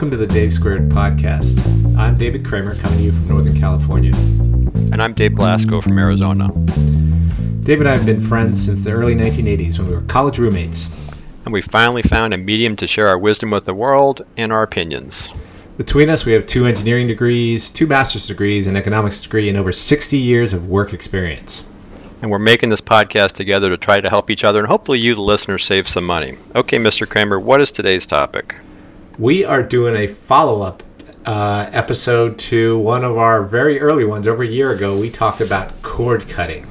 Welcome to the Dave Squared podcast. I'm David Kramer, coming to you from Northern California. And I'm Dave Blasco from Arizona. Dave and I have been friends since the early 1980s when we were college roommates. And we finally found a medium to share our wisdom with the world and our opinions. Between us, we have two engineering degrees, two master's degrees, an economics degree, and over 60 years of work experience. And we're making this podcast together to try to help each other and hopefully you, the listener, save some money. Okay, Mr. Kramer, what is today's topic? We are doing a follow up uh, episode to one of our very early ones. Over a year ago, we talked about cord cutting.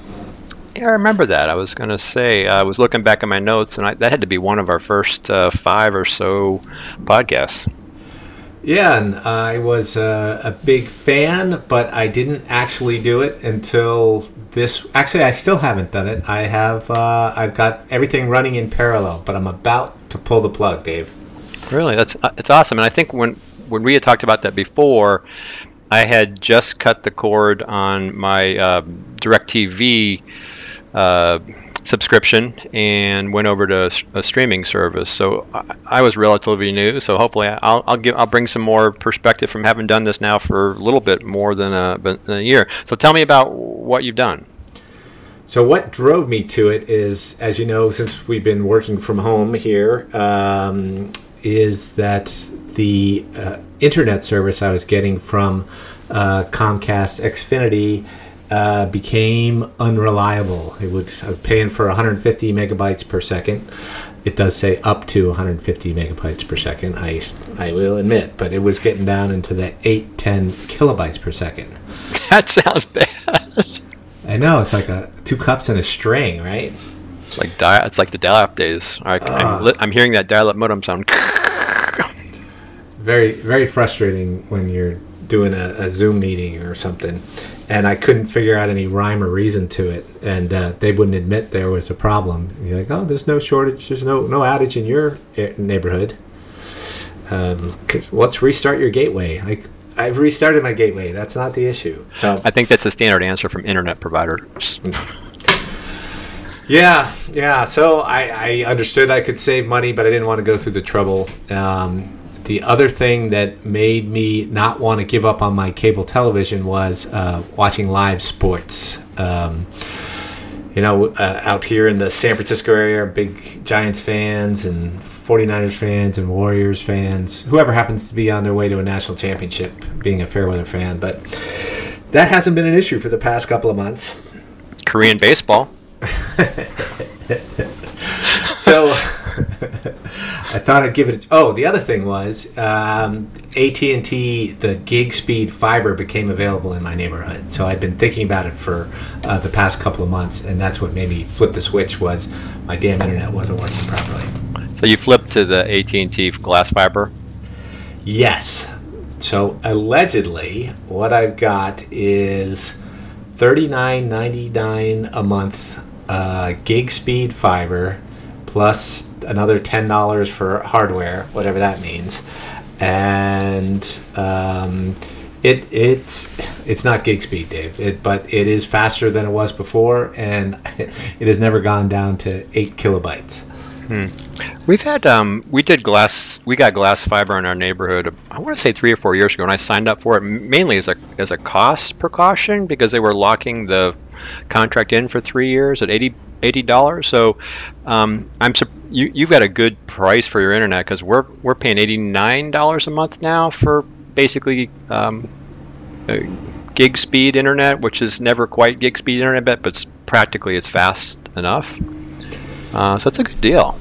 Yeah, I remember that. I was going to say, I was looking back at my notes, and I, that had to be one of our first uh, five or so podcasts. Yeah, and I was uh, a big fan, but I didn't actually do it until this. Actually, I still haven't done it. I have. Uh, I've got everything running in parallel, but I'm about to pull the plug, Dave. Really, that's uh, it's awesome. And I think when when we had talked about that before, I had just cut the cord on my uh, Directv uh, subscription and went over to a, streaming service. So I, I, was relatively new. So hopefully I'll, I'll give I'll bring some more perspective from having done this now for a little bit more than a, than a year. So tell me about what you've done. So what drove me to it is, as you know, since we've been working from home here, um, is that the uh, internet service I was getting from uh, Comcast Xfinity uh, became unreliable. It would I was paying for 150 megabytes per second. It does say up to 150 megabytes per second. I I will admit, but it was getting down into the 8 10 kilobytes per second. That sounds bad. I know it's like a two cups and a string, right? It's like di- it's like the dial-up days. I, am uh, I'm hearing that dial-up modem sound. Very very frustrating when you're doing a, a Zoom meeting or something, and I couldn't figure out any rhyme or reason to it, and uh, they wouldn't admit there was a problem. You're like, oh, there's no shortage, there's no no outage in your neighborhood. Um, let's restart your gateway. Like I've restarted my gateway. That's not the issue. So I think that's the standard answer from internet providers. yeah, yeah. So I, I understood I could save money, but I didn't want to go through the trouble. Um, the other thing that made me not want to give up on my cable television was uh, watching live sports. Um, you know, uh, out here in the San Francisco area, big Giants fans and 49ers fans and Warriors fans, whoever happens to be on their way to a national championship, being a Fairweather fan. But that hasn't been an issue for the past couple of months. Korean baseball. so I thought I'd give it. A, oh, the other thing was um, AT and T. The gig speed fiber became available in my neighborhood, so I'd been thinking about it for uh, the past couple of months, and that's what made me flip the switch. Was my damn internet wasn't working properly. So you flipped to the AT and T glass fiber. Yes. So allegedly, what I've got is thirty nine ninety nine a month uh, gig speed fiber plus another ten dollars for hardware, whatever that means, and um, it it's it's not gig speed, Dave. It, but it is faster than it was before, and it has never gone down to eight kilobytes. Hmm. We've had um, we did glass we got glass fiber in our neighborhood. I want to say three or four years ago, and I signed up for it mainly as a as a cost precaution because they were locking the contract in for three years at 80 eighty dollars. So um, I'm you you've got a good price for your internet because we're we're paying eighty nine dollars a month now for basically um, gig speed internet, which is never quite gig speed internet, but but practically it's fast enough. Uh, so it's a good deal.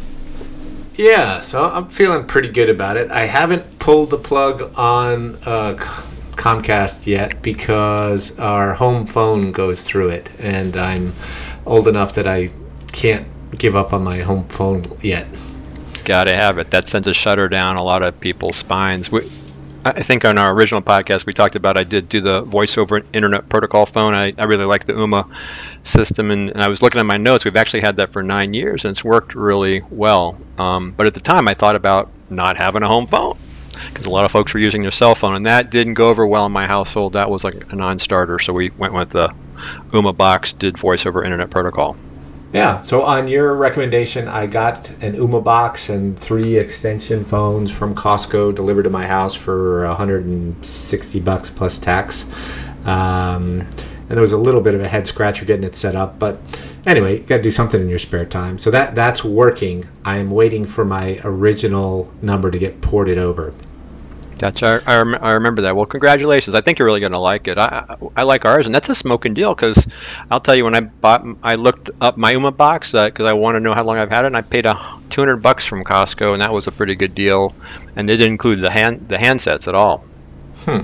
Yeah, so I'm feeling pretty good about it. I haven't pulled the plug on uh, Comcast yet because our home phone goes through it, and I'm old enough that I can't give up on my home phone yet. Gotta have it. That sends a shudder down a lot of people's spines. We, I think on our original podcast we talked about I did do the voice over internet protocol phone. I, I really like the Ooma system, and, and, I was looking at my notes. We've actually had that for nine years, and it's worked really well. Um, but at the time, I thought about not having a home phone because a lot of folks were using their cell phone, and that didn't go over well in my household. That was like a non-starter, so we went with the Ooma box, did voice over internet protocol. Yeah. So on your recommendation, I got an Ooma box and three extension phones from Costco delivered to my house for 160 bucks plus tax. Um, and there was a little bit of a head scratcher getting it set up, but anyway, you got to do something in your spare time. So that that's working. I'm waiting for my original number to get ported over. Gotcha. I, I, rem- I remember that. Well, congratulations. I think you're really going to like it. I, I, I like ours, and that's a smoking deal because I'll tell you when I bought, I looked up my Ooma box because I want to know how long I've had it, and I paid a 200 bucks from Costco, and that was a pretty good deal. And they didn't include the hand the handsets at all. Hmm.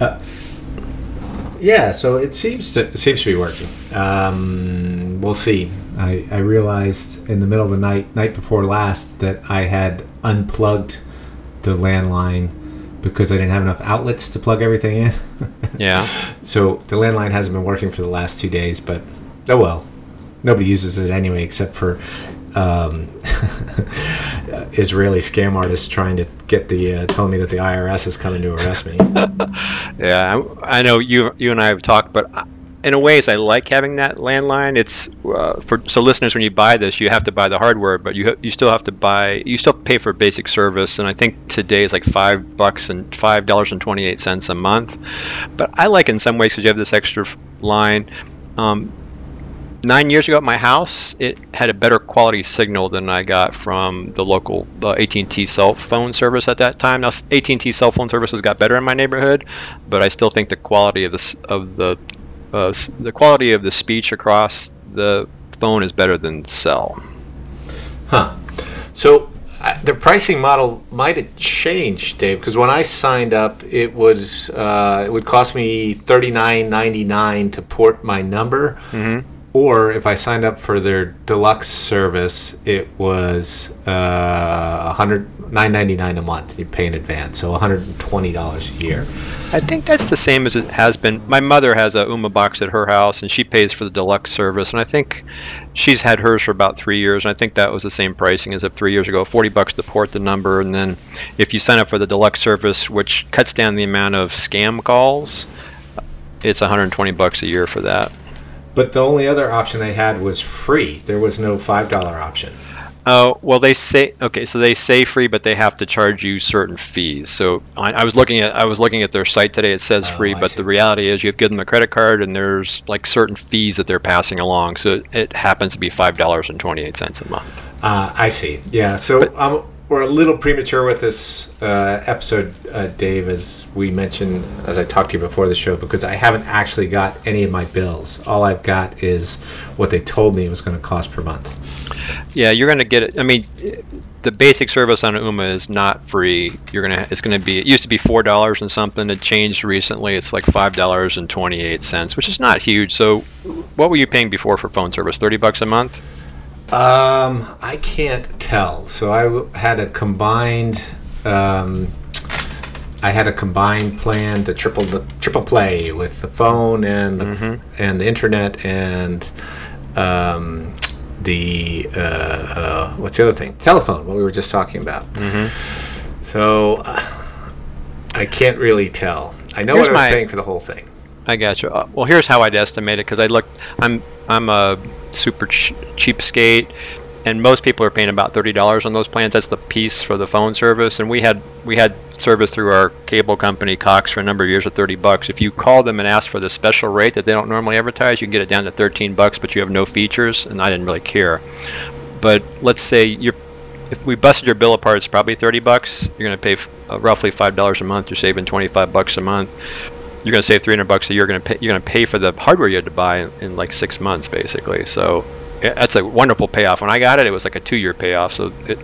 Uh, Yeah, so it seems to it seems to be working. Um, we'll see. I, I realized in the middle of the night, night before last, that I had unplugged the landline because I didn't have enough outlets to plug everything in. Yeah. so the landline hasn't been working for the last two days, but oh well. Nobody uses it anyway, except for um, Israeli scam artists trying to get the uh, telling me that the IRS is coming to arrest me. Yeah, I, I know you you and I have talked, but in a ways, I like having that landline. It's uh, for so listeners when you buy this, you have to buy the hardware, but you ha- you still have to buy you still pay for basic service, and I think today is like five bucks and five dollars and twenty eight cents a month. But I like in some ways because you have this extra line. Um, nine years ago at my house, it had a better quality signal than I got from the local uh, AT&T cell phone service at that time. Now AT&T cell phone services got better in my neighborhood, but I still think the quality of the of the uh, the quality of the speech across the phone is better than cell. Huh. So uh, the pricing model might have changed, Dave, because when I signed up, it was uh, it would cost me thirty nine ninety nine to port my number, or if I signed up for their deluxe service, it was uh, hundred nine ninety nine a month. You pay in advance, so one hundred and twenty dollars a year. I think that's the same as it has been. My mother has a Ooma box at her house, and she pays for the deluxe service. And I think she's had hers for about three years. And I think that was the same pricing as of three years ago: forty bucks to port the number, and then if you sign up for the deluxe service, which cuts down the amount of scam calls, it's 120 bucks a year for that. But the only other option they had was free. There was no five dollar option. Oh well, they say okay, so they say free, but they have to charge you certain fees. So I, I was looking at I was looking at their site today. It says Oh, free, I but see. the reality is you have to give them a credit card, and there's like certain fees that they're passing along. So it, it happens to be five dollars and twenty eight cents a month. Uh, I see. Yeah. So um, we're a little premature with this uh, episode, uh, Dave, as we mentioned, as I talked to you before the show, because I haven't actually got any of my bills. All I've got is what they told me it was going to cost per month. Yeah, you're gonna get it. I mean, the basic service on Ooma is not free. You're gonna it's gonna be it used to be four dollars and something. It changed recently. It's like five dollars and twenty eight cents, which is not huge. So, what were you paying before for phone service? Thirty bucks a month. Um, I can't tell. So I w- had a combined. Um, I had a combined plan to triple the triple play with the phone and the and the internet and um, the uh, uh, what's the other thing? Telephone. What we were just talking about. So uh, I can't really tell. I know Here's what I was my- paying for the whole thing. I got you. Uh, well, here's how I'd estimate it because I looked. I'm I'm a super ch- cheapskate, and most people are paying about thirty dollars on those plans. That's the piece for the phone service, and we had we had service through our cable company Cox for a number of years at thirty bucks. If you call them and ask for the special rate that they don't normally advertise, you can get it down to thirteen bucks, but you have no features, and I didn't really care. But let's say you're if we busted your bill apart, it's probably 30 bucks. You're going to pay f- uh, roughly five dollars a month. You're saving 25 bucks a month. You're going to save 300 bucks a year. You're going to pay. You're going to pay for the hardware you had to buy in, in like six months, basically. So that's a wonderful payoff. When I got it, it was like a two-year payoff. So it,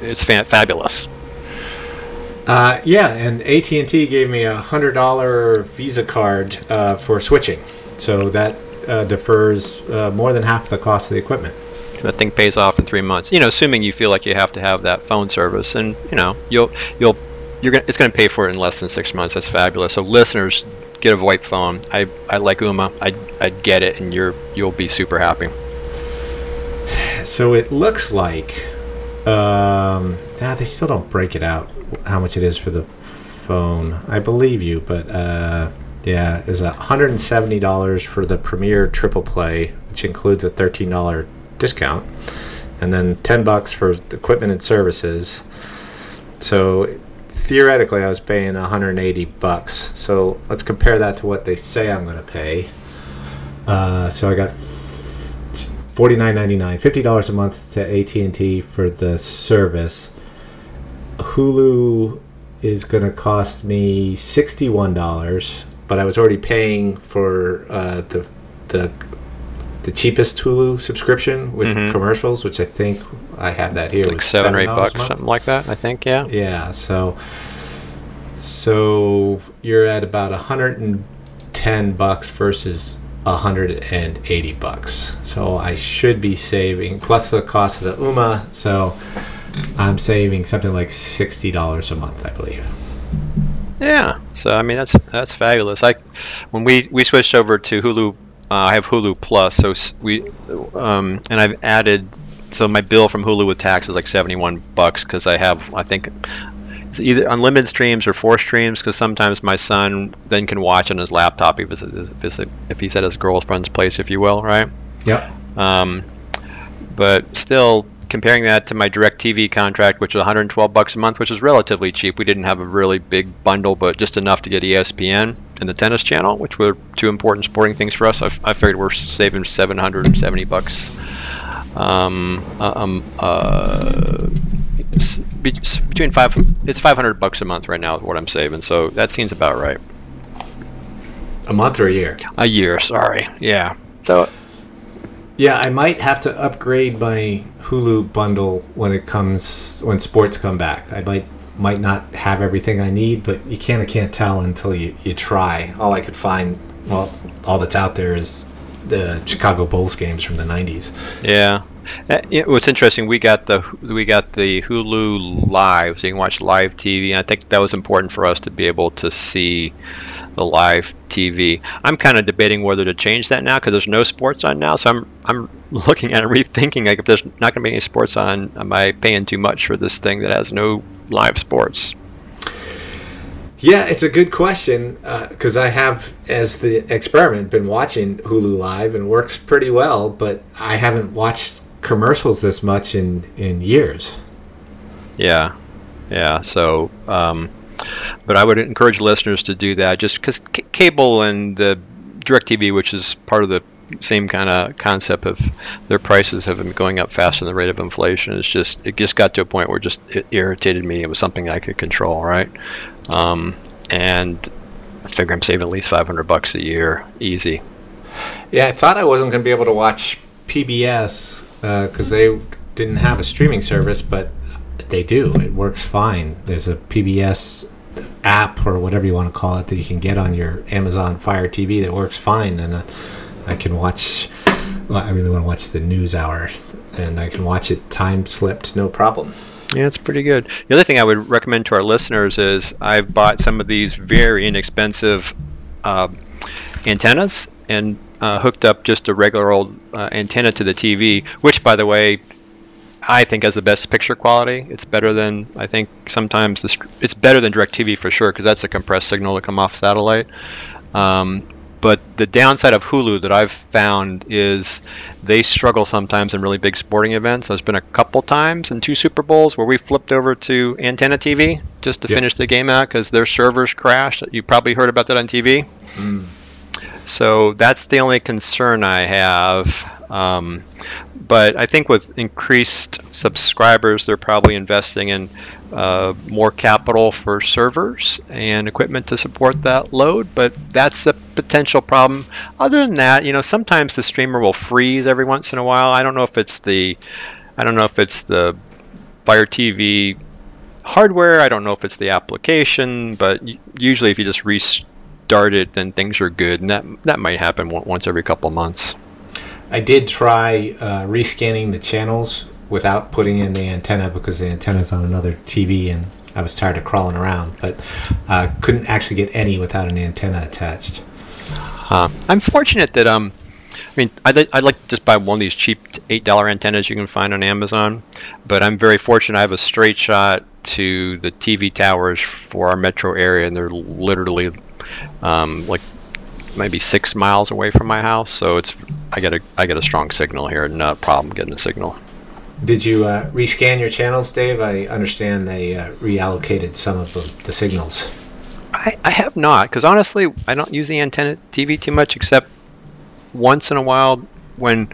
it's fa- fabulous. Uh, yeah, and AT and T gave me a hundred dollar Visa card uh, for switching, so that uh, defers uh, more than half the cost of the equipment. So that thing pays off in three months. You know, assuming you feel like you have to have that phone service, and you know, you'll you'll you're gonna it's going to pay for it in less than six months. That's fabulous. So listeners, get a VoIP phone. I I like Ooma. I I get it, and you're you'll be super happy. So it looks like, um, ah, they still don't break it out how much it is for the phone. I believe you, but uh, yeah, it was hundred and seventy dollars for the Premier Triple Play, which includes a thirteen dollar discount, and then ten bucks for equipment and services. So theoretically, I was paying 180 bucks. So let's compare that to what they say I'm going to pay. Uh, so I got 49.99, fifty dollars a month to AT and T for the service. Hulu is going to cost me sixty-one dollars, but I was already paying for uh, the the the cheapest Hulu subscription with Mhm. commercials, which I think I have that here. like seven or eight bucks, something like that. I think. Yeah. Yeah, so so you're at about 110 bucks versus 180 bucks. So I should be saving plus the cost of the Ooma, so I'm saving something like $60 a month, I believe. Yeah. So I mean that's that's fabulous. I when we we switched over to Hulu, uh, I have Hulu Plus. So we um, and I've added. So my bill from Hulu with tax is like seventy-one bucks because I have I think it's either unlimited streams or four streams because sometimes my son then can watch on his laptop if, it's, if, it's, if he's at his girlfriend's place, if you will, right? Yep. Um, but still, comparing that to my DirecTV contract, which is 112 bucks a month, which is relatively cheap. We didn't have a really big bundle, but just enough to get ESPN and the tennis channel, which were two important sporting things for us. I, I figured we're saving 770 bucks. Um, uh, um, uh, s- be- s- between five, it's 500 bucks a month right now is what I'm saving. So that seems about right. A month or a year. A year, sorry. Yeah. So Yeah, I might have to upgrade my Hulu bundle when it comes when sports come back. I might might not have everything I need, but you kind of can't tell until you, you try. All I could find, well, all that's out there is the Chicago Bulls games from the '90s. Yeah. Uh, yeah, what's interesting, we got the we got the Hulu live, so you can watch live TV. And I think that was important for us to be able to see the live TV. I'm kind of debating whether to change that now because there's no sports on now. So I'm I'm looking at it, rethinking like if there's not going to be any sports on, am I paying too much for this thing that has no live sports? Yeah, it's a good question because I have, as the experiment, been watching Hulu live and works pretty well. But I haven't watched commercials this much in in years. Yeah, yeah. So, um, but I would encourage listeners to do that, just because c- cable and the Directv, which is part of the same kind of concept of their prices have been going up faster than the rate of inflation. It's just it just got to a point where just it irritated me. It was something I could control, right? Um, and I figure I'm saving at least 500 bucks a year, easy. Yeah, I thought I wasn't going to be able to watch PBS because they didn't have a streaming service, but they do. It works fine. There's a PBS app or whatever you want to call it that you can get on your Amazon Fire TV that works fine, and uh, I can watch. I really want to watch the news hour, and I can watch it time slipped, no problem. Yeah, it's pretty good. The other thing I would recommend to our listeners is I've bought some of these very inexpensive uh, antennas and uh, hooked up just a regular old uh, antenna to the TV, which, by the way, I think has the best picture quality. It's better than I think sometimes the it's better than DirecTV for sure because that's a compressed signal that come off satellite. Um, but the downside of Hulu that I've found is they struggle sometimes in really big sporting events. There's been a couple times in two Super Bowls where we flipped over to antenna TV just to Yeah. finish the game out because their servers crashed. You probably heard about that on TV. So that's the only concern I have. Um, but I think with increased subscribers, they're probably investing in uh, more capital for servers and equipment to support that load. But that's a potential problem. Other than that, you know, sometimes the streamer will freeze every once in a while. I don't know if it's the, I don't know if it's the Fire TV hardware. I don't know if it's the application, but usually if you just restart it, then things are good, and that that might happen once every couple months. I did try uh, rescanning the channels without putting in the antenna because the antenna's on another TV and I was tired of crawling around, but uh, couldn't actually get any without an antenna attached. Uh, I'm fortunate that um, I mean, I'd, li- I'd like to just buy one of these cheap eight dollar antennas you can find on Amazon, but I'm very fortunate. I have a straight shot to the TV towers for our metro area, and they're literally um, like maybe six miles away from my house, so it's I get a I get a strong signal here. Not a problem getting a signal. Did you uh, rescan your channels, Dave? I understand they uh, reallocated some of the, the signals. I, I have not, because honestly, I don't use the antenna TV too much, except once in a while when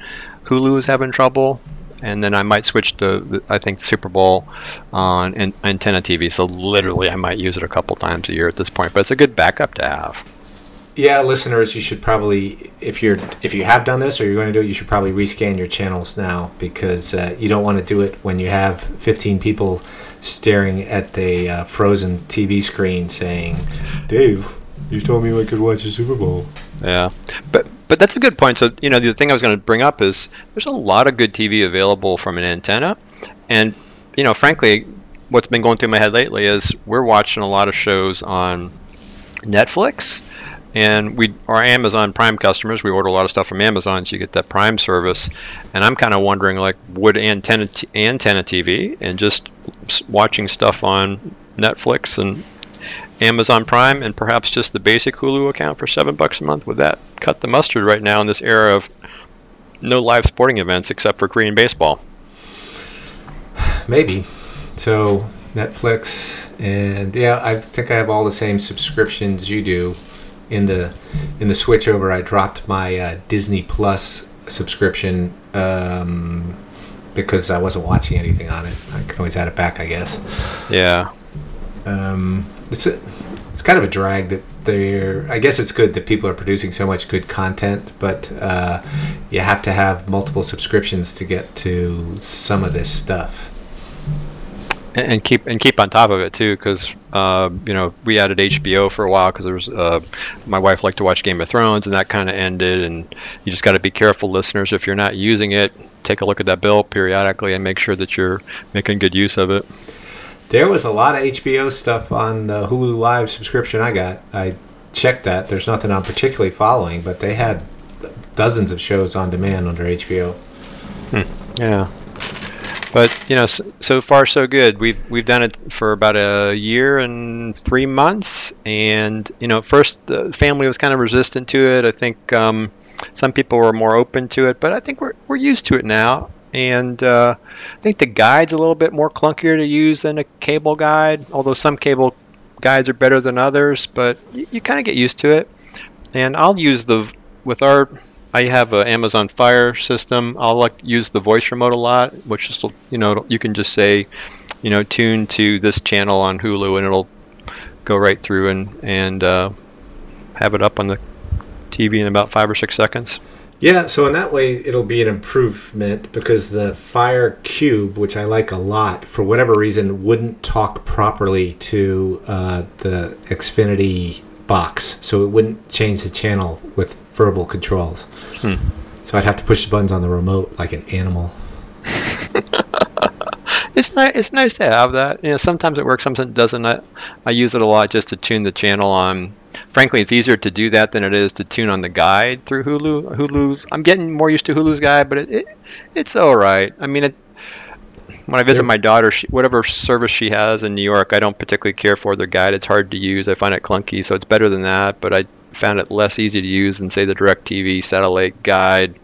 Hulu is having trouble, and then I might switch to I think Super Bowl on an, antenna TV. So literally, I might use it a couple times a year at this point, but it's a good backup to have. Yeah, listeners, you should probably if you're if you have done this or you're going to do it, you should probably rescan your channels now because uh, you don't want to do it when you have 15 people staring at the uh, frozen TV screen saying, "Dave, you told me I could watch the Super Bowl." Yeah, but but that's a good point. So you know, the thing I was going to bring up is there's a lot of good TV available from an antenna, and you know, frankly, what's been going through my head lately is we're watching a lot of shows on Netflix. And we are Amazon Prime customers. We order a lot of stuff from Amazon, so you get that Prime service. And I'm kind of wondering, like, would antenna t- antenna TV and just watching stuff on Netflix and Amazon Prime and perhaps just the basic Hulu account for seven bucks a month. Would that cut the mustard right now in this era of no live sporting events except for Korean baseball? Maybe. So Netflix and yeah, I think I have all the same subscriptions you do. In the in the switchover, I dropped my uh, Disney Plus subscription um, because I wasn't watching anything on it. I can always add it back, I guess. Yeah. Um, it's a, it's kind of a drag that they're. I guess it's good that people are producing so much good content, but uh, you have to have multiple subscriptions to get to some of this stuff. And, keep and keep on top of it too, because uh, you know we added HBO for a while because there was uh, my wife liked to watch Game of Thrones, and that kind of ended. And you just got to be careful, listeners. If you're not using it, take a look at that bill periodically and make sure that you're making good use of it. There was a lot of HBO stuff on the Hulu Live subscription I got. I checked that. There's nothing I'm particularly following, but they had dozens of shows on demand under HBO. Hmm. Yeah. But you know, so, so, far so good. We've we've done it for about a year and three months, and you know, first the family was kind of resistant to it. I think um, some people were more open to it, but I think we're we're used to it now and uh, I think the guide's a little bit more clunkier to use than a cable guide, although some cable guides are better than others, but you, you kind of get used to it. And I'll use the, with our, I have an Amazon Fire system, I'll like use the voice remote a lot, which is, you know, you can just say, you know, tune to this channel on Hulu and it'll go right through and, and uh, have it up on the TV in about five or six seconds. Yeah, so in that way, it'll be an improvement because the Fire Cube, which I like a lot, for whatever reason, wouldn't talk properly to uh, the Xfinity box. So it wouldn't change the channel with verbal controls. Hmm. So I'd have to push the buttons on the remote like an animal. it's nice. It's nice to have that. You know, sometimes it works, sometimes it doesn't. I, I use it a lot just to tune the channel on frankly, it's easier to do that than it is to tune on the guide through Hulu. Hulu, I'm getting more used to Hulu's guide, but it, it it's all right. I mean, it, when I visit my daughter, she, whatever service she has in New York, I don't particularly care for their guide. It's hard to use. I find it clunky, so it's better than that. But I found it less easy to use than say the DirecTV satellite guide.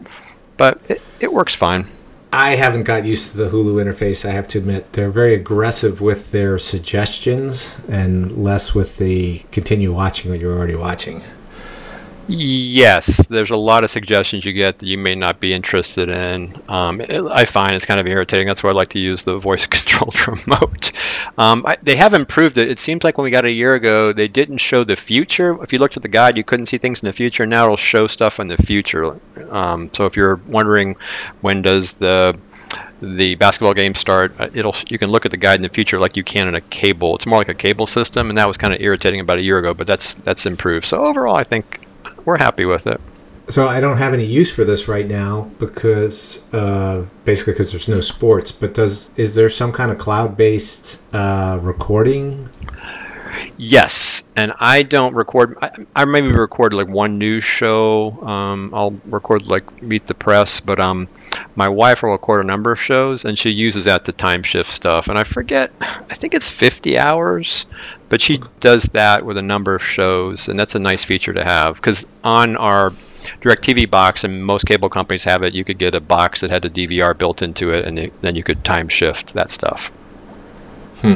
But it, it works fine. I haven't got used to the Hulu interface. I have to admit they're very aggressive with their suggestions and less with the continue watching what you're already watching. Yes, there's a lot of suggestions you get that you may not be interested in. Um, it, I find it's kind of irritating. That's why I like to use the voice controlled remote. Um, I, they have improved it. It seems like when we got a year ago, they didn't show the future. If you looked at the guide, you couldn't see things in the future. Now it'll show stuff in the future. Um, so if you're wondering when does the the basketball game start, uh, it'll you can look at the guide in the future like you can in a cable. It's more like a cable system, and that was kind of irritating about a year ago, but that's that's improved. So overall, I think we're happy with it. So I don't have any use for this right now because uh, basically because there's no sports. But does is there some kind of cloud-based uh, recording? Yes, and I don't record. I, I maybe record like one news show. Um, I'll record like Meet the Press, but um, my wife will record a number of shows, and she uses that to time shift stuff. And I forget. I think it's 50 hours, but she does that with a number of shows, and that's a nice feature to have because on our DirecTV box, and most cable companies have it. You could get a box that had a DVR built into it, and then you could time shift that stuff. Hmm.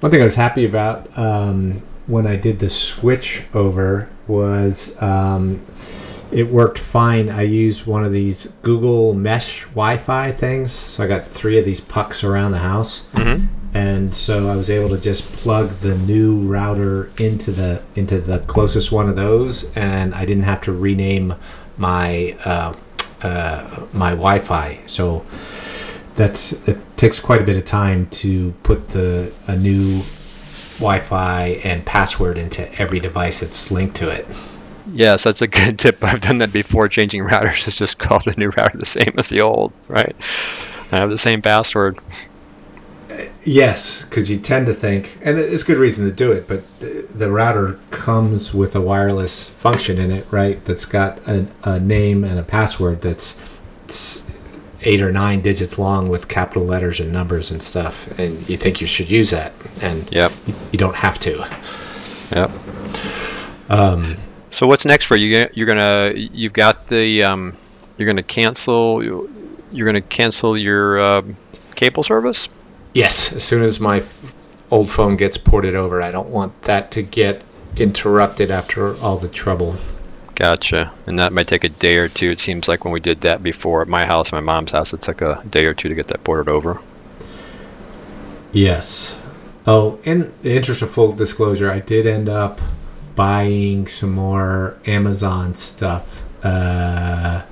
One thing I was happy about um, when I did the switch over was um, it worked fine. I used one of these Google Mesh Wi-Fi things, so I got three of these pucks around the house, mm-hmm. and so I was able to just plug the new router into the into the closest one of those, and I didn't have to rename my uh, uh, my Wi-Fi. So that's it takes quite a bit of time to put the a new Wi-Fi and password into every device that's linked to it. Yes, that's a good tip. I've done that before. Changing routers is just call the new router the same as the old, right? I have the same password. Uh, yes, because you tend to think, and it's good reason to do it, but the router comes with a wireless function in it, right? That's got a, a name and a password that's eight or nine digits long with capital letters and numbers and stuff, and you think you should use that, and yep. you, don't have to. Yep. Um, so what's next for you? You're gonna you've got the um, you're gonna cancel you're gonna cancel your uh, cable service. Yes, as soon as my old phone gets ported over, I don't want that to get interrupted after all the trouble. Gotcha. And that might take a day or two. It seems like when we did that before at my house, my mom's house, it took a day or two to get that boarded over. Yes. Oh, in the interest of full disclosure, I did end up buying some more Amazon stuff. Uh,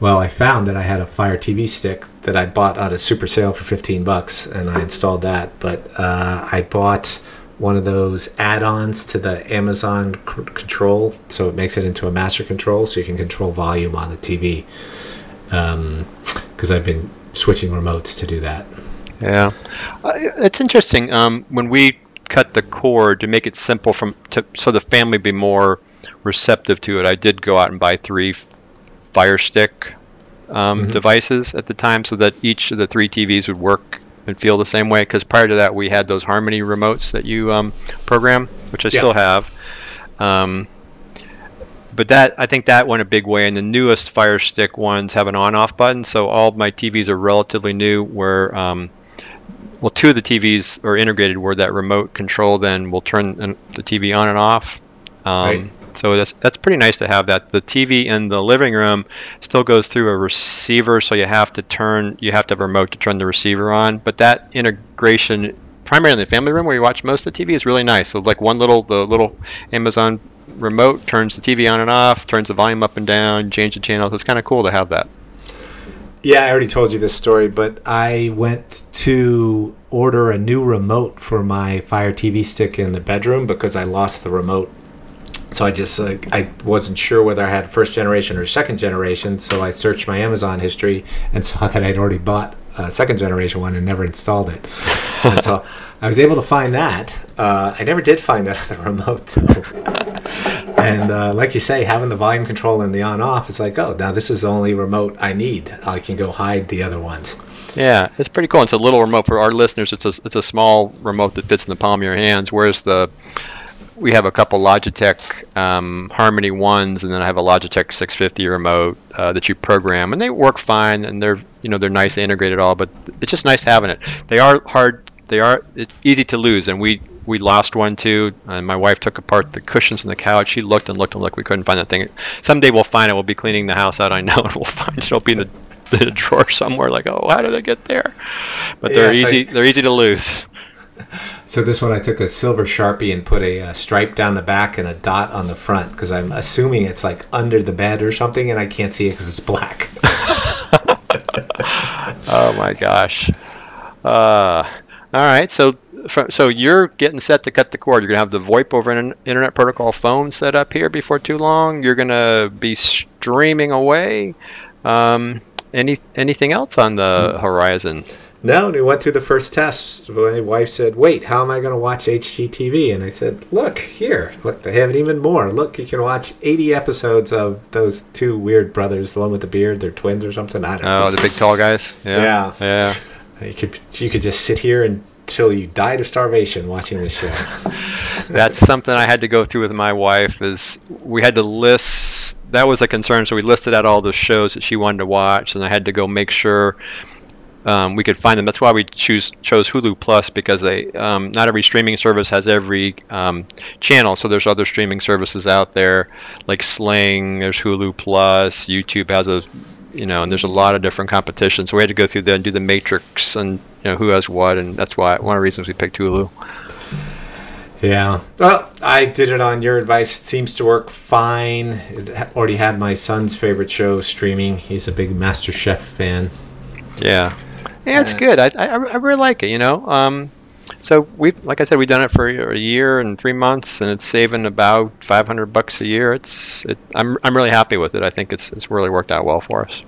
well, I found that I had a Fire TV stick that I bought at a super sale for 15 bucks, and I installed that. But uh, I bought one of those add-ons to the Amazon c- control, so it makes it into a master control, so you can control volume on the TV. Because um, I've been switching remotes to do that. Yeah, uh, it's interesting. Um, when we cut the cord to make it simple from to, so the family be more receptive to it, I did go out and buy three Fire Stick um, mm-hmm. devices at the time, so that each of the three TVs would work and feel the same way. Because prior to that, we had those Harmony remotes that you um, program, which I yeah. still have. Um, but that I think that went a big way, and the newest Fire Stick ones have an on-off button, so all my TVs are relatively new. Where um, well, two of the TVs are integrated where that remote control then will turn the TV on and off. Um, right. So that's that's pretty nice to have that. The TV in the living room still goes through a receiver, so you have to turn you have to have a remote to turn the receiver on. But that integration, primarily in the family room where you watch most of the TV, is really nice. So like one little the little Amazon remote turns the TV on and off, turns the volume up and down, change the channels. It's kind of cool to have that. Yeah, I already told you this story, but I went to order a new remote for my Fire TV stick in the bedroom because I lost the remote so I just uh, I wasn't sure whether I had first generation or second generation. So I searched my Amazon history and saw that I'd already bought a second generation one and never installed it. and so I was able to find that. Uh, I never did find that other remote though. and uh, like you say, having the volume control and the on off is like, oh, now this is the only remote I need. I can go hide the other ones. Yeah, it's pretty cool. It's a little remote for our listeners. It's a it's a small remote that fits in the palm of your hands. Whereas the we have a couple Logitech um, Harmony ones, and then I have a Logitech 650 remote uh, that you program, and they work fine, and they're you know they're nice integrated all, but it's just nice having it. They are hard. They are. It's easy to lose, and we we lost one too. And my wife took apart the cushions in the couch. She looked and looked and looked. We couldn't find that thing. Someday we'll find it. We'll be cleaning the house out. I know, and we'll find it. It'll be in a, in a drawer somewhere. Like, oh, how did they get there? But they're easy. I, they're easy to lose. So this one I took a silver sharpie and put a, a, stripe down the back and a dot on the front because I'm assuming it's like under the bed or something, and I can't see it because it's black. oh my gosh! Uh, all right, so so you're getting set to cut the cord. You're gonna have the VoIP over an Internet Protocol phone set up here before too long. You're gonna be streaming away. Um, any anything else on the horizon? No, we went through the first test. My wife said, "Wait, how am I going to watch HGTV?" And I said, "Look here. Look, they have it even more. Look, you can watch 80 episodes of those two weird brothers, the one with the beard, they're twins or something. I don't oh, know. Oh, the big tall guys. Yeah. Yeah. Yeah. You could you could just sit here until you died of starvation watching this show. That's something I had to go through with my wife. Is we had to list. That was a concern, so we listed out all the shows that she wanted to watch, and I had to go make sure um, we could find them. That's why we choose chose Hulu Plus because they um, not every streaming service has every um, channel. So there's other streaming services out there like Sling. There's Hulu Plus. YouTube has a you know, and there's a lot of different competition. So we had to go through there and do the matrix and you know who has what, and that's why one of the reasons we picked Hulu. Yeah. Well, I did it on your advice. It seems to work fine. It already had my son's favorite show streaming. He's a big Master Chef fan. Yeah, yeah, it's good. I, I, I really like it. You know, um, so we like I said, we've done it for a year and three months, and it's saving about 500 bucks a year. It's it, I'm I'm really happy with it. I think it's it's really worked out well for us.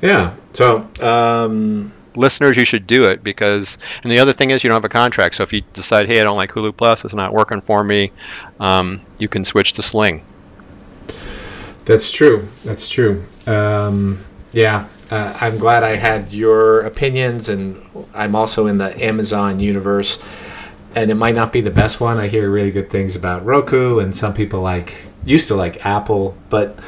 Yeah. So, um, Listeners, you should do it because, and the other thing is, you don't have a contract. So if you decide, hey, I don't like Hulu Plus, it's not working for me, um, you can switch to Sling. that's true. That's true. Um, yeah. Uh, I'm glad I had your opinions, and I'm also in the Amazon universe. And it might not be the best one. I hear really good things about Roku, and some people like used to like Apple, but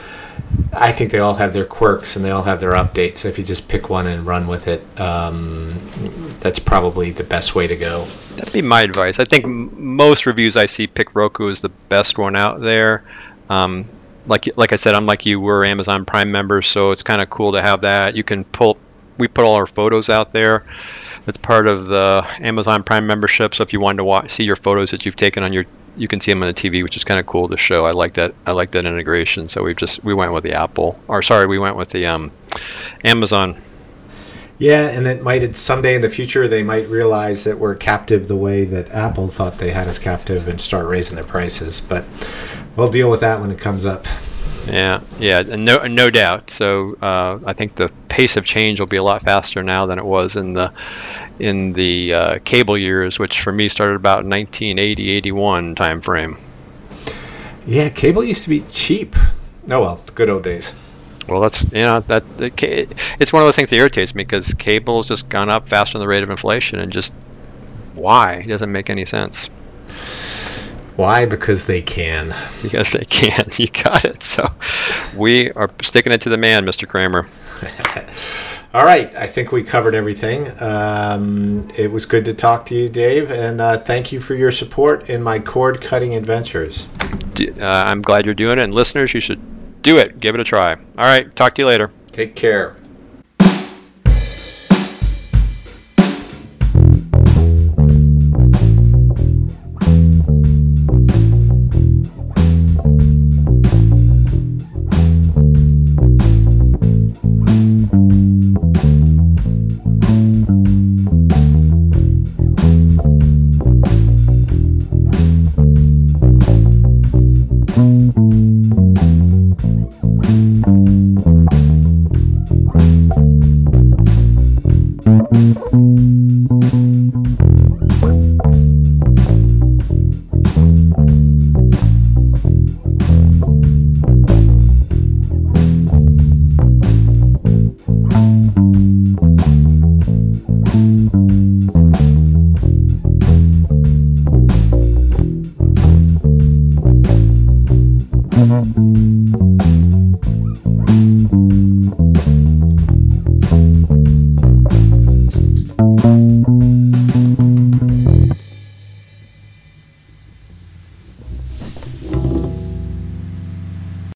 I think they all have their quirks and they all have their updates. If you just pick one and run with it, um, that's probably the best way to go. That'd be my advice. I think most reviews I see pick Roku as the best one out there. Um, like like I said, I'm like you. We're Amazon Prime members, so it's kind of cool to have that. You can pull. We put all our photos out there. It's part of the Amazon Prime membership. So if you wanted to watch, see your photos that you've taken on your, you can see them on the TV, which is kind of cool to show. I like that. I like that integration. So we just we went with the Apple, or sorry, we went with the um, Amazon. Yeah, and it might someday in the future they might realize that we're captive the way that Apple thought they had us captive and start raising their prices. But we'll deal with that when it comes up. Yeah, yeah, and no, no doubt. So uh, I think the pace of change will be a lot faster now than it was in the in the uh, cable years, which for me started about 1980, 81 time frame. Yeah, cable used to be cheap. Oh well, good old days. Well, that's you know that it's one of those things that irritates me because cable's just gone up faster than the rate of inflation, and just why it doesn't make any sense Why? Because they can. because they can. You got it. So we are sticking it to the man, Mr. Kramer. All right, I think we covered everything. Um, it was good to talk to you, Dave, and uh, thank you for your support in my cord cutting adventures. Uh, I'm glad you're doing it, and listeners, you should do it. Give it a try. All right, talk to you later. Take care.